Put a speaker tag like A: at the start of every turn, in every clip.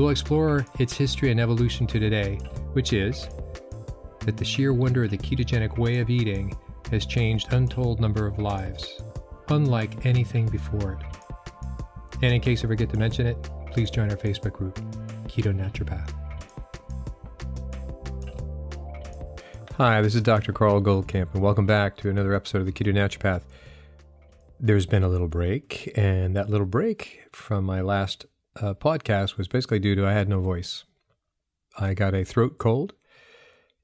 A: We'll explore its history and evolution to today, which is that the sheer wonder of the ketogenic way of eating has changed untold number of lives, unlike anything before it. And in case I forget to mention it, please join our Facebook group, Keto Naturopath. Hi, this is Dr. Carl Goldkamp, and welcome back to another episode of the Keto Naturopath. There's been a little break, and that little break from my last uh, podcast was basically due to I had no voice. I got a throat cold,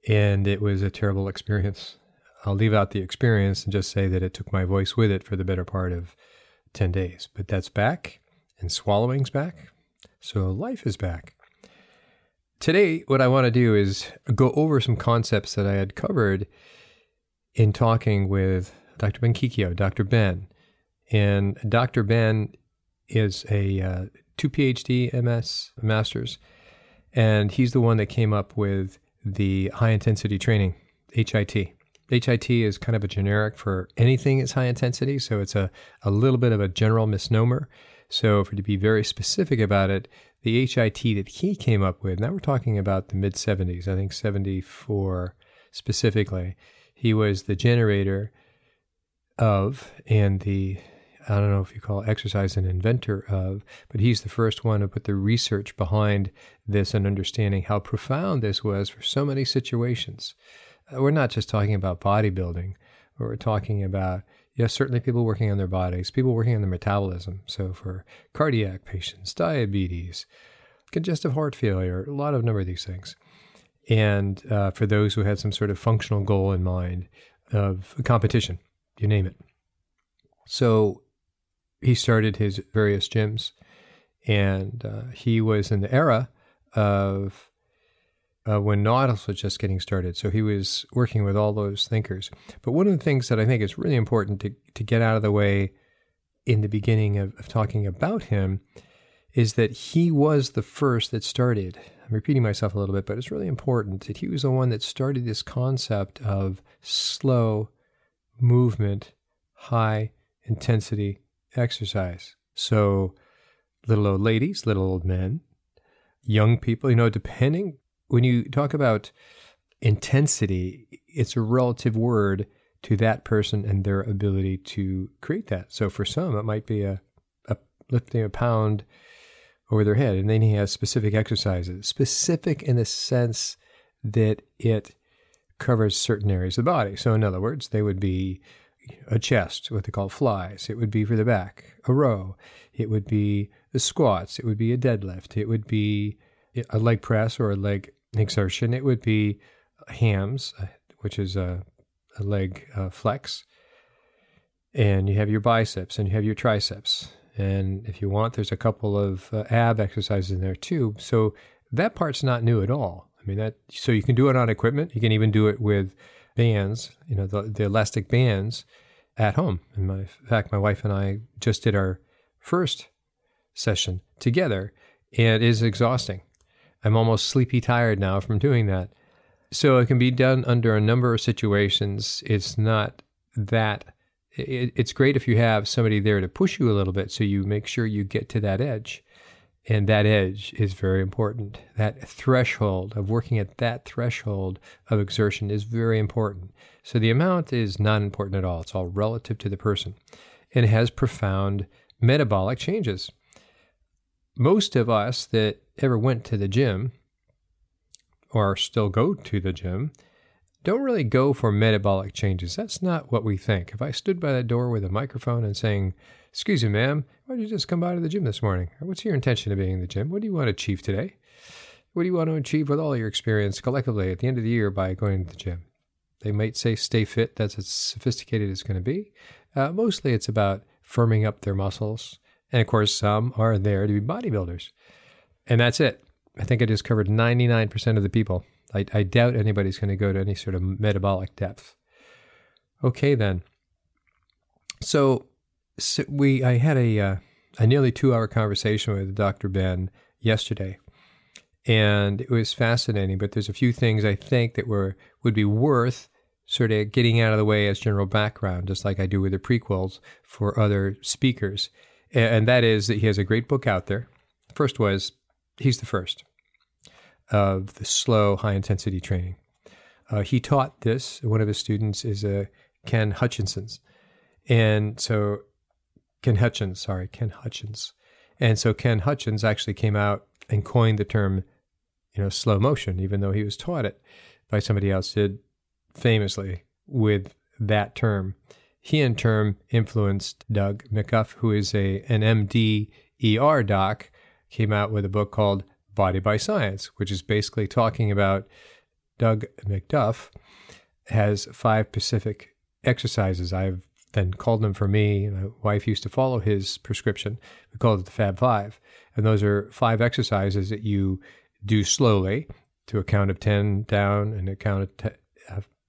A: and it was a terrible experience. I'll leave out the experience and just say that it took my voice with it for the better part of 10 days. But that's back, and swallowing's back. So life is back. Today, what I want to do is go over some concepts that I had covered in talking with Dr. Ben Bocchicchio, Dr. Ben. And Dr. Ben is a uh, two PhD, MS, masters, and he's the one that came up with the high intensity training, HIT. HIT is kind of a generic for anything that's high intensity, so it's a, a little bit of a general misnomer. So, for to be very specific about it, the HIT that he came up with, now we're talking about the mid 70s, I think 74 specifically, he was the generator of and the I don't know if you call exercise an inventor of, but he's the first one to put the research behind this and understanding how profound this was for so many situations. Uh, we're not just talking about bodybuilding, we're talking about, yes, certainly people working on their bodies, people working on their metabolism. So for cardiac patients, diabetes, congestive heart failure, a lot of number of these things. And uh, for those who had some sort of functional goal in mind of competition, you name it. So he started his various gyms, and uh, he was in the era of uh, when Nautilus was just getting started. So he was working with all those thinkers. But one of the things that I think is really important to, to get out of the way in the beginning of, of talking about him is that he was the first that started. I'm repeating myself a little bit, but it's really important that he was the one that started this concept of slow movement, high intensity exercise. So, little old ladies, little old men, young people, you know, depending, when you talk about intensity, it's a relative word to that person and their ability to create that. So, for some, it might be a, a lifting a pound over their head, and then he has specific exercises, specific in the sense that it covers certain areas of the body. So, in other words, they would be a chest, what they call flies. It would be for the back, a row. It would be the squats. It would be a deadlift. It would be a leg press or a leg exertion. It would be hams, uh, which is a, a leg uh, flex. And you have your biceps and you have your triceps. And if you want, there's a couple of uh, ab exercises in there too. So that part's not new at all. I mean, that so you can do it on equipment. You can even do it with bands, you know, the, the elastic bands at home. My, in fact, my wife and I just did our first session together, and it is exhausting. I'm almost sleepy tired now from doing that. So it can be done under a number of situations. It's not that. It, it's great if you have somebody there to push you a little bit so you make sure you get to that edge. And that edge is very important. That threshold of working at that threshold of exertion is very important. So the amount is not important at all. It's all relative to the person. And has profound metabolic changes. Most of us that ever went to the gym or still go to the gym don't really go for metabolic changes. That's not what we think. If I stood by that door with a microphone and saying, Excuse me, ma'am, why did you just come by to the gym this morning? What's your intention of being in the gym? What do you want to achieve today? What do you want to achieve with all your experience collectively at the end of the year by going to the gym? They might say stay fit. That's as sophisticated as it's going to be. Uh, mostly it's about firming up their muscles. And of course, some are there to be bodybuilders. And that's it. I think I just covered 99% of the people. I, I doubt anybody's going to go to any sort of metabolic depth. Okay, then. So, so we, I had a, uh, a nearly two hour conversation with Dr. Ben yesterday, and it was fascinating. But there's a few things I think that were would be worth sort of getting out of the way as general background, just like I do with the prequels for other speakers. And that is that he has a great book out there. First was he's the first of the slow, high intensity training. Uh, he taught this. One of his students is uh, Ken Hutchinson's, and so Ken Hutchins, sorry, Ken Hutchins, and so Ken Hutchins actually came out and coined the term, you know, slow motion, even though he was taught it by somebody else. Did famously with that term. He in turn influenced Doug McGuff, who is a an MD ER doc, came out with a book called Body by Science, which is basically talking about Doug McGuff has five specific exercises. I've then called them for me. My wife used to follow his prescription. We called it the Fab Five. And those are five exercises that you do slowly to a count of 10 down and a count of 10,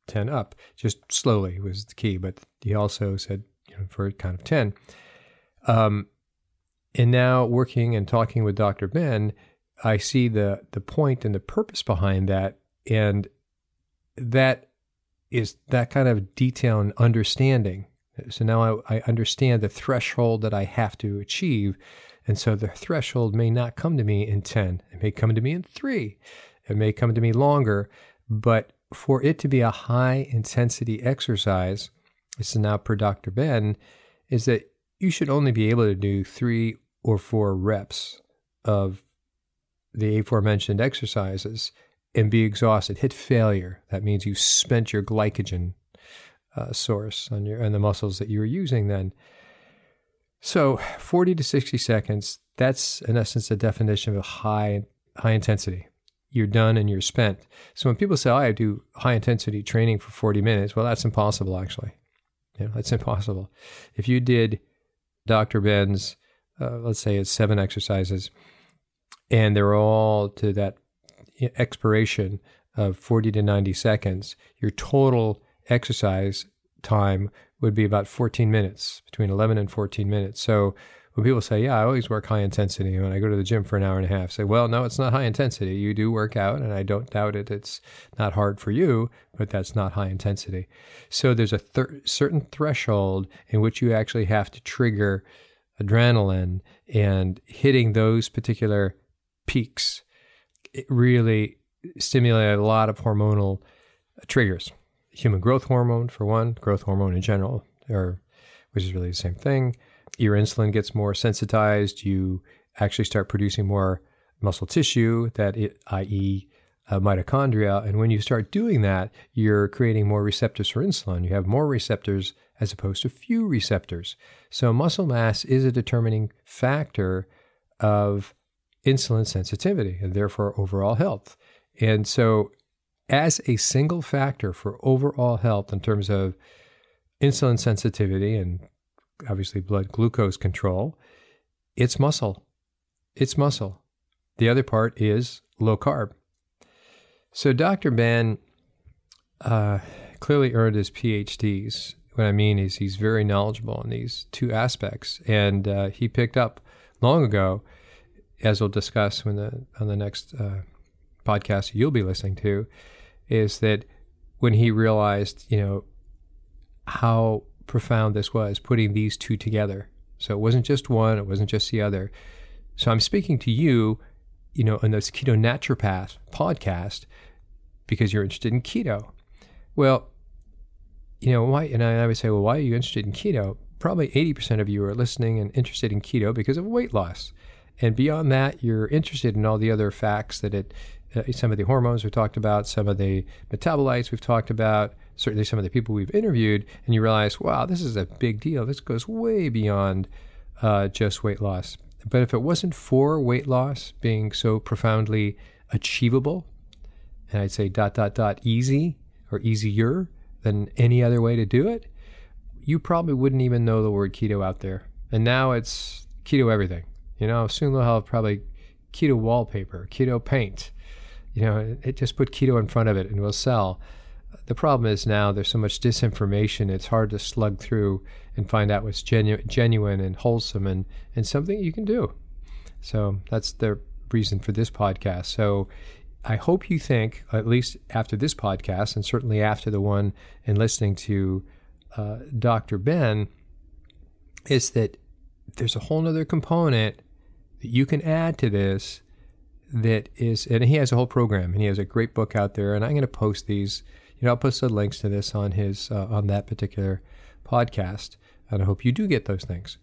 A: 10 up. Just slowly was the key. But he also said, you know, for kind of 10. Um, and now working and talking with Dr. Ben, I see the, the point and the purpose behind that. And that is that kind of detail and understanding. So now I, I understand the threshold that I have to achieve. And so the threshold may not come to me in 10. It may come to me in three. It may come to me longer, but for it to be a high intensity exercise, this is now per Dr. Ben, is that you should only be able to do three or four reps of the aforementioned exercises and be exhausted, hit failure. That means you spent your glycogen uh, source on your on the muscles that you were using then. So 40 to 60 seconds, that's in essence the definition of high high intensity you're done and you're spent. So when people say, oh, I do high intensity training for 40 minutes, well, that's impossible, actually. You know, that's impossible. If you did Dr. Ben's, uh, let's say it's seven exercises, and they're all to that expiration of 40 to 90 seconds, your total exercise time would be about 14 minutes, between 11 and 14 minutes. So when people say, "Yeah, I always work high intensity," when I go to the gym for an hour and a half, say, "Well, no, it's not high intensity. You do work out, and I don't doubt it. It's not hard for you, but that's not high intensity." So there's a certain threshold in which you actually have to trigger adrenaline, and hitting those particular peaks it really stimulate a lot of hormonal triggers. Human growth hormone, for one, growth hormone in general, or which is really the same thing your insulin gets more sensitized. You actually start producing more muscle tissue, that it, i.e., uh, mitochondria. And when you start doing that, you're creating more receptors for insulin. You have more receptors as opposed to few receptors. So muscle mass is a determining factor of insulin sensitivity and therefore overall health. And so, as a single factor for overall health in terms of insulin sensitivity and obviously blood glucose control. It's muscle. It's muscle. The other part is low carb. So Dr. Ben uh, clearly earned his PhDs. What I mean is he's very knowledgeable in these two aspects, and uh, he picked up long ago, as we'll discuss when the on the next uh, podcast you'll be listening to, is that when he realized, you know, how profound this was, putting these two together. So it wasn't just one, it wasn't just the other. So I'm speaking to you, you know, in this Keto Naturopath podcast because you're interested in keto. Well, you know, why? And I would say, well, why are you interested in keto? Probably 80% of you are listening and interested in keto because of weight loss. And beyond that, you're interested in all the other facts that it some of the hormones we talked about, some of the metabolites we've talked about, certainly some of the people we've interviewed, and you realize, wow, this is a big deal. This goes way beyond uh, just weight loss. But if it wasn't for weight loss being so profoundly achievable, and I'd say dot, dot, dot, easy or easier than any other way to do it, you probably wouldn't even know the word keto out there. And now it's keto everything. You know, soon they'll have probably keto wallpaper, keto paint. You know, it just put keto in front of it and will sell. The problem is now there's so much disinformation, it's hard to slug through and find out what's genu- genuine and wholesome and, and something you can do. So that's the reason for this podcast. So I hope you think, at least after this podcast, and certainly after the one and listening to uh, Dr. Ben, is that there's a whole other component that you can add to this that is, and he has a whole program and he has a great book out there. And I'm going to post these, you know, I'll post the links to this on his, uh, on that particular podcast. And I hope you do get those things.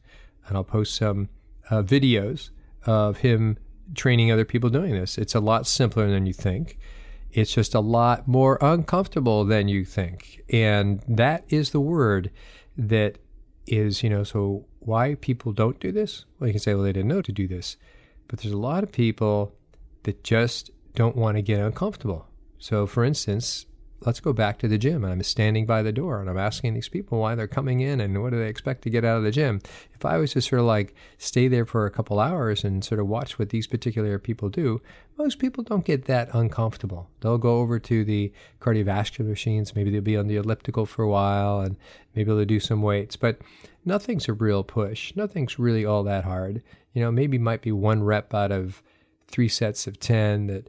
A: And I'll post some uh, videos of him training other people doing this. It's a lot simpler than you think. It's just a lot more uncomfortable than you think. And that is the word that is, you know, so why people don't do this? Well, you can say, well, they didn't know to do this. But there's a lot of people that just don't want to get uncomfortable. So, for instance, let's go back to the gym. And I'm standing by the door and I'm asking these people why they're coming in and what do they expect to get out of the gym. If I was to sort of like stay there for a couple hours and sort of watch what these particular people do, most people don't get that uncomfortable. They'll go over to the cardiovascular machines. Maybe they'll be on the elliptical for a while and maybe they'll do some weights. But nothing's a real push. Nothing's really all that hard. You know, maybe might be one rep out of three sets of 10 that,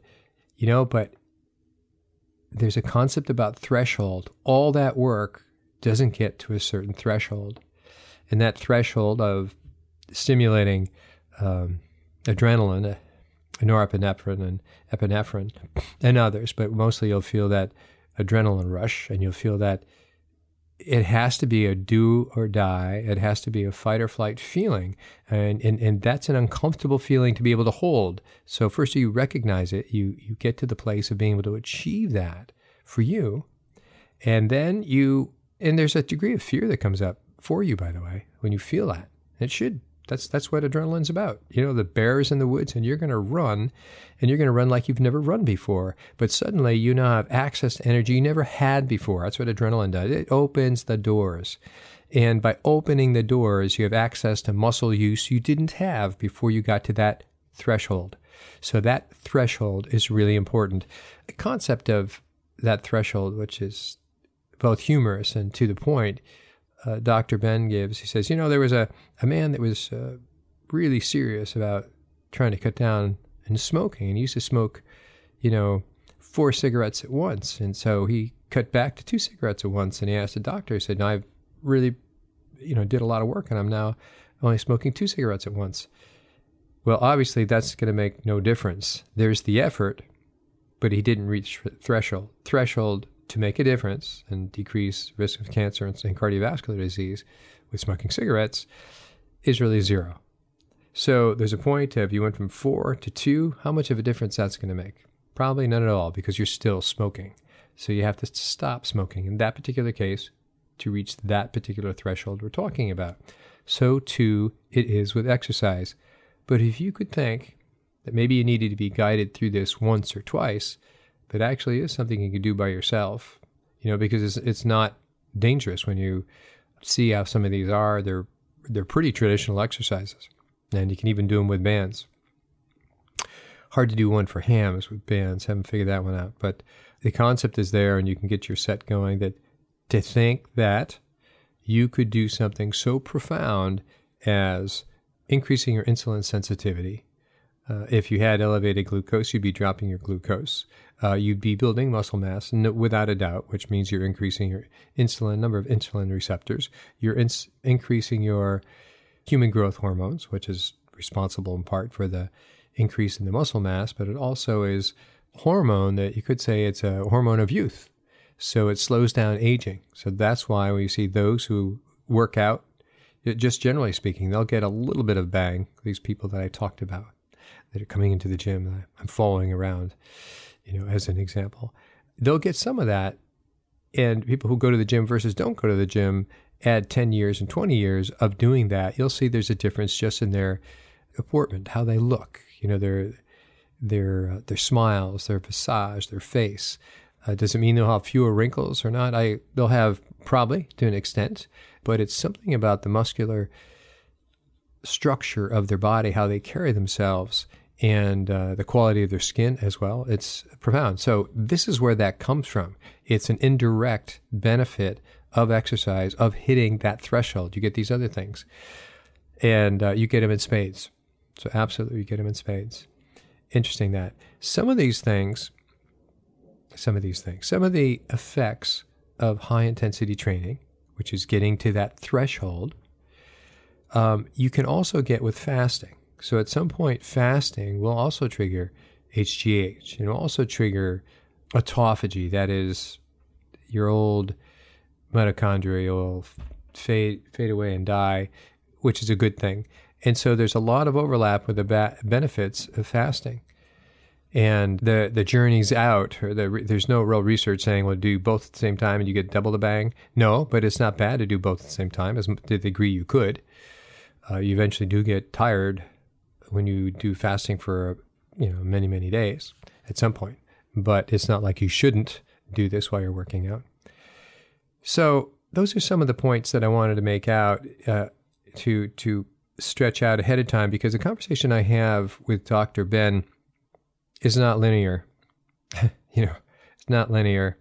A: you know, but there's a concept about threshold. All that work doesn't get to a certain threshold. And that threshold of stimulating um, adrenaline, norepinephrine, and epinephrine, and others, but mostly you'll feel that adrenaline rush and you'll feel that it has to be a do or die. It has to be a fight or flight feeling. And, and, and that's an uncomfortable feeling to be able to hold. So first you recognize it, you, you get to the place of being able to achieve that for you. And then you, and there's a degree of fear that comes up for you, by the way, when you feel that. It should that's that's what adrenaline's about. You know, the bears in the woods, and you're going to run, and you're going to run like you've never run before. But suddenly, you now have access to energy you never had before. That's what adrenaline does. It opens the doors, and by opening the doors, you have access to muscle use you didn't have before you got to that threshold. So that threshold is really important. The concept of that threshold, which is both humorous and to the point uh, Dr. Ben gives. He says, you know, there was a, a man that was uh, really serious about trying to cut down and smoking, and he used to smoke, you know, four cigarettes at once. And so he cut back to two cigarettes at once. And he asked the doctor, he said, no, I've really, you know, did a lot of work, and I'm now only smoking two cigarettes at once. Well, obviously, that's going to make no difference. There's the effort, but he didn't reach threshold. Threshold to make a difference and decrease risk of cancer and, cardiovascular disease with smoking cigarettes is really zero. So there's a point of you went from four to two. How much of a difference that's going to make? Probably none at all because you're still smoking. So you have to stop smoking in that particular case to reach that particular threshold we're talking about. So too it is with exercise. But if you could think that maybe you needed to be guided through this once or twice, but actually is something you can do by yourself, you know, because it's, it's not dangerous when you see how some of these are. They're, they're pretty traditional exercises, and you can even do them with bands. Hard to do one for hams with bands, haven't figured that one out, but the concept is there, and you can get your set going. That to think that you could do something so profound as increasing your insulin sensitivity. Uh, if you had elevated glucose, you'd be dropping your glucose uh, you'd be building muscle mass without a doubt, which means you're increasing your insulin number of insulin receptors. You're ins- increasing your human growth hormones, which is responsible in part for the increase in the muscle mass, but it also is hormone that you could say it's a hormone of youth. So it slows down aging. So that's why we see those who work out, just generally speaking, they'll get a little bit of bang, these people that I talked about. That are coming into the gym I'm following around, you know, as an example. They'll get some of that. And people who go to the gym versus don't go to the gym add 10 years and 20 years of doing that, you'll see there's a difference just in their apportment, how they look, you know, their their uh, their smiles, their visage, their face. Uh, does it mean they'll have fewer wrinkles or not? I they'll have probably to an extent, but it's something about the muscular structure of their body, how they carry themselves, and uh, the quality of their skin as well. It's profound. So this is where that comes from. It's an indirect benefit of exercise of hitting that threshold. You get these other things, and uh, you get them in spades. So absolutely, you get them in spades. Interesting that some of these things, some of these things, some of the effects of high intensity training, which is getting to that threshold, um, you can also get with fasting. So at some point, fasting will also trigger HGH. It will also trigger autophagy, that is, your old mitochondria will fade fade away and die, which is a good thing. And so there's a lot of overlap with the ba- benefits of fasting. And the the journey's out, or the, there's no real research saying, well, do both at the same time and you get double the bang. No, but it's not bad to do both at the same time, as to the degree you could. Uh, you eventually do get tired when you do fasting for you know many many days at some point, but it's not like you shouldn't do this while you're working out. So those are some of the points that I wanted to make out uh, to to stretch out ahead of time because the conversation I have with Dr. Ben is not linear. you know, it's not linear.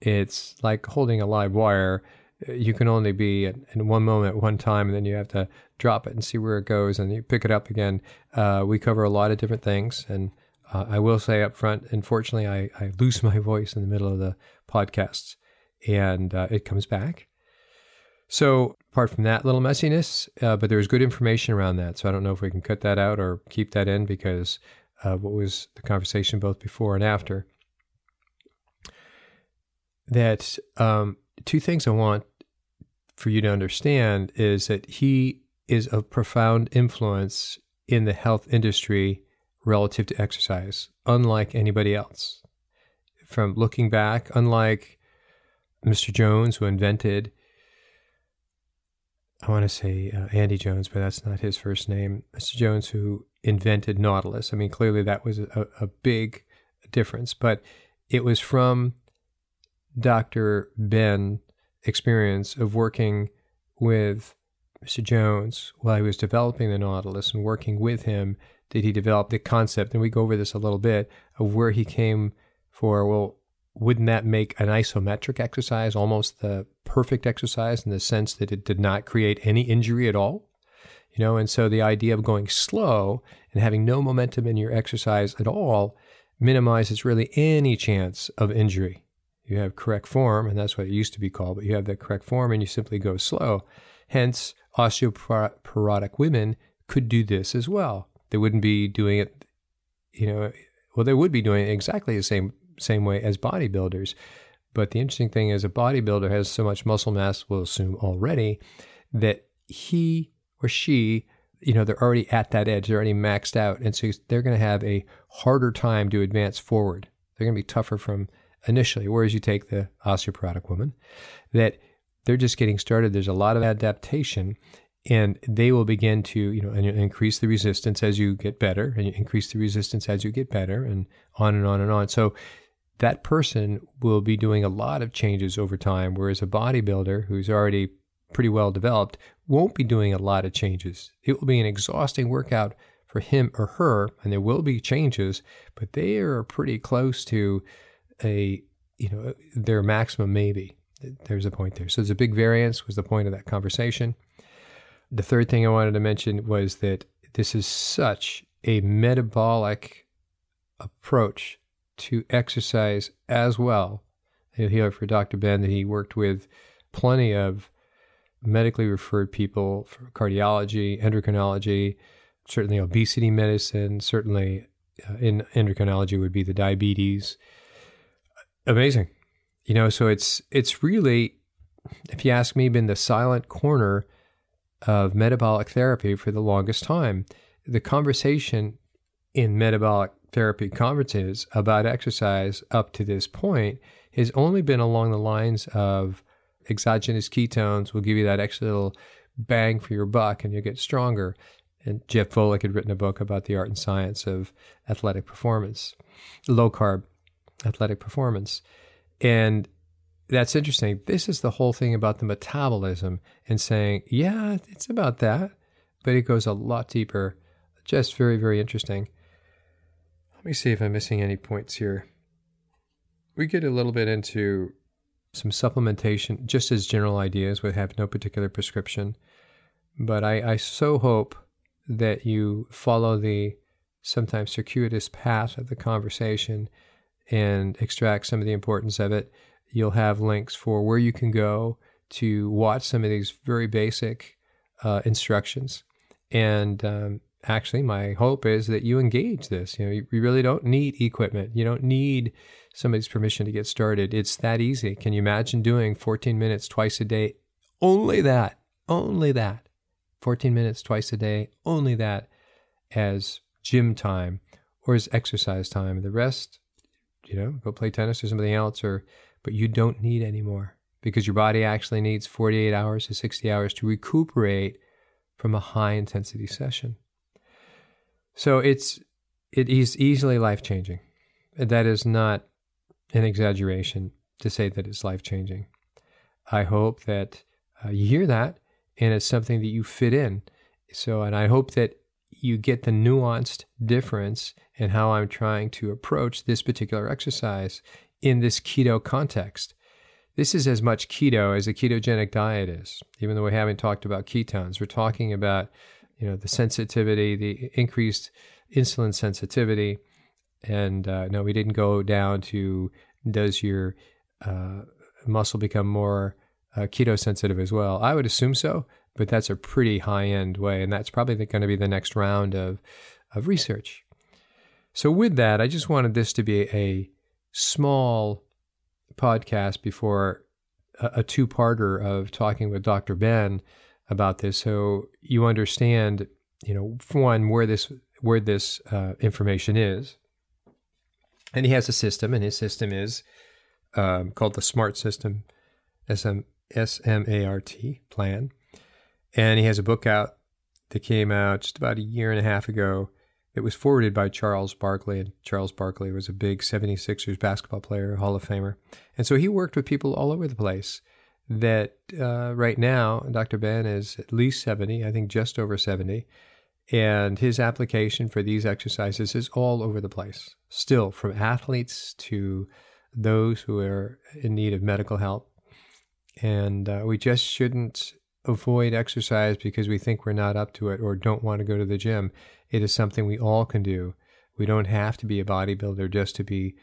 A: It's like holding a live wire. You can only be in one moment at one time, and then you have to drop it and see where it goes, and you pick it up again. Uh, we cover a lot of different things, and uh, I will say up front, unfortunately, I, I lose my voice in the middle of the podcasts, and uh, it comes back. So apart from that little messiness, uh, but there's good information around that. So I don't know if we can cut that out or keep that in because uh, what was the conversation both before and after. That um, two things I want for you to understand is that he is of profound influence in the health industry relative to exercise, unlike anybody else. From looking back, unlike Mr. Jones, who invented I want to say uh, Andy Jones, but that's not his first name. Mr. Jones, who invented Nautilus. I mean, clearly that was a, a big difference, but it was from Dr. Ben experience of working with Mr. Jones while he was developing the Nautilus and working with him did he develop the concept, and we go over this a little bit, of where he came for, well, wouldn't that make an isometric exercise almost the perfect exercise in the sense that it did not create any injury at all? You know, and so the idea of going slow and having no momentum in your exercise at all minimizes really any chance of injury. You have correct form, and that's what it used to be called, but you have that correct form and you simply go slow. Hence, osteoporotic women could do this as well. They wouldn't be doing it, you know, well, they would be doing it exactly the same same way as bodybuilders. But the interesting thing is, a bodybuilder has so much muscle mass, we'll assume already, that he or she, you know, they're already at that edge, they're already maxed out. And so they're going to have a harder time to advance forward. They're going to be tougher from initially. Whereas you take the osteoporotic woman, that they're just getting started. There's a lot of adaptation and they will begin to you know increase the resistance as you get better and increase the resistance as you get better and on and on and on so that person will be doing a lot of changes over time, whereas a bodybuilder who's already pretty well developed won't be doing a lot of changes. It will be an exhausting workout for him or her, and there will be changes, but they are pretty close to a you know their maximum maybe. There's a point there. So there's a big variance was the point of that conversation. The third thing I wanted to mention was that this is such a metabolic approach to exercise as well. You'll hear for Dr. Ben that he worked with plenty of medically referred people for cardiology, endocrinology, certainly obesity medicine, certainly uh, in endocrinology would be the diabetes. Amazing. You know, so it's it's really if you ask me been the silent corner of metabolic therapy for the longest time. The conversation in metabolic therapy conferences about exercise up to this point has only been along the lines of exogenous ketones will give you that extra little bang for your buck and you'll get stronger. And Jeff Volek had written a book about the art and science of athletic performance, low carb athletic performance. And that's interesting. This is the whole thing about the metabolism and saying, yeah, it's about that, but it goes a lot deeper. Just very, very interesting. Let me see if I'm missing any points here. We get a little bit into some supplementation, just as general ideas would have no particular prescription. But I, I so hope that you follow the sometimes circuitous path of the conversation and extract some of the importance of it. You'll have links for where you can go to watch some of these very basic uh, instructions. And um, actually, my hope is that you engage this. You know, you, you really don't need equipment. You don't need somebody's permission to get started. It's that easy. Can you imagine doing 14 minutes twice a day? Only that. Only that. 14 minutes twice a day. Only that as gym time or as exercise time. The rest, you know, go play tennis or something else or but you don't need any more because your body actually needs 48 hours to 60 hours to recuperate from a high intensity session. So it's it is easily life changing. That is not an exaggeration to say that it's life changing. I hope that uh, you hear that and it's something that you fit in. So, and I hope that you get the nuanced difference in how I'm trying to approach this particular exercise in this keto context. This is as much keto as a ketogenic diet is, even though we haven't talked about ketones. We're talking about, you know, the sensitivity, the increased insulin sensitivity, and uh, no, we didn't go down to does your uh, muscle become more uh, keto sensitive as well? I would assume so, but that's a pretty high end way, and that's probably going to be the next round of of research. So, with that, I just wanted this to be a small podcast before a, a two parter of talking with Dr. Ben about this, so you understand, you know, one where this where this uh, information is, and he has a system, and his system is um, called the Smart System, SM, S-M-A-R-T plan, and he has a book out that came out just about a year and a half ago. It was forwarded by Charles Barkley, and Charles Barkley was a big 76ers basketball player, Hall of Famer. And so he worked with people all over the place. That uh, right now, Dr. Ben is at least 70, I think just over 70. And his application for these exercises is all over the place, still from athletes to those who are in need of medical help. And uh, we just shouldn't avoid exercise because we think we're not up to it or don't want to go to the gym. It is something we all can do. We don't have to be a bodybuilder just to be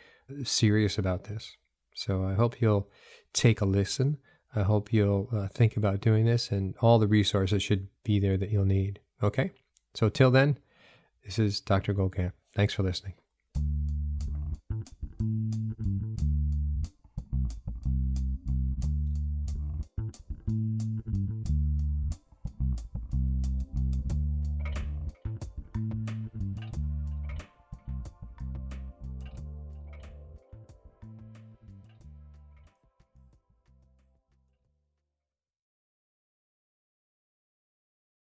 A: serious about this. So I hope you'll take a listen. I hope you'll uh, think about doing this, and all the resources should be there that you'll need. Okay? So, till then, this is Dr. Goldkamp. Thanks for listening.